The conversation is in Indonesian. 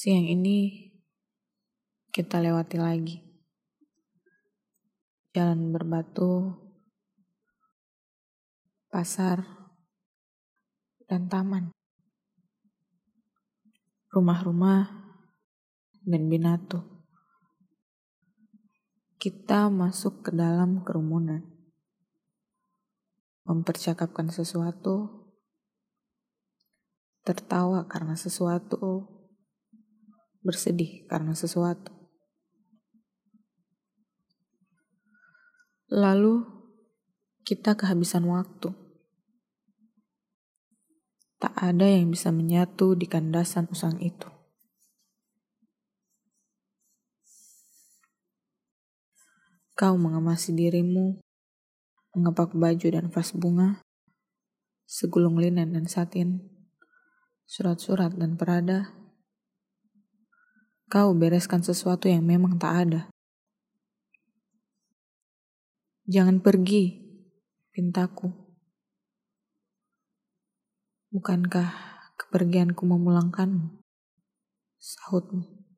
Siang ini kita lewati lagi. Jalan berbatu, pasar, dan taman. Rumah-rumah dan binatu. Kita masuk ke dalam kerumunan. Mempercakapkan sesuatu, tertawa karena sesuatu, bersedih karena sesuatu. Lalu kita kehabisan waktu. Tak ada yang bisa menyatu di kandasan usang itu. Kau mengemasi dirimu, mengepak baju dan vas bunga, segulung linen dan satin, surat-surat dan perada. Kau bereskan sesuatu yang memang tak ada. Jangan pergi, pintaku. Bukankah kepergianku memulangkanmu? Sahutmu.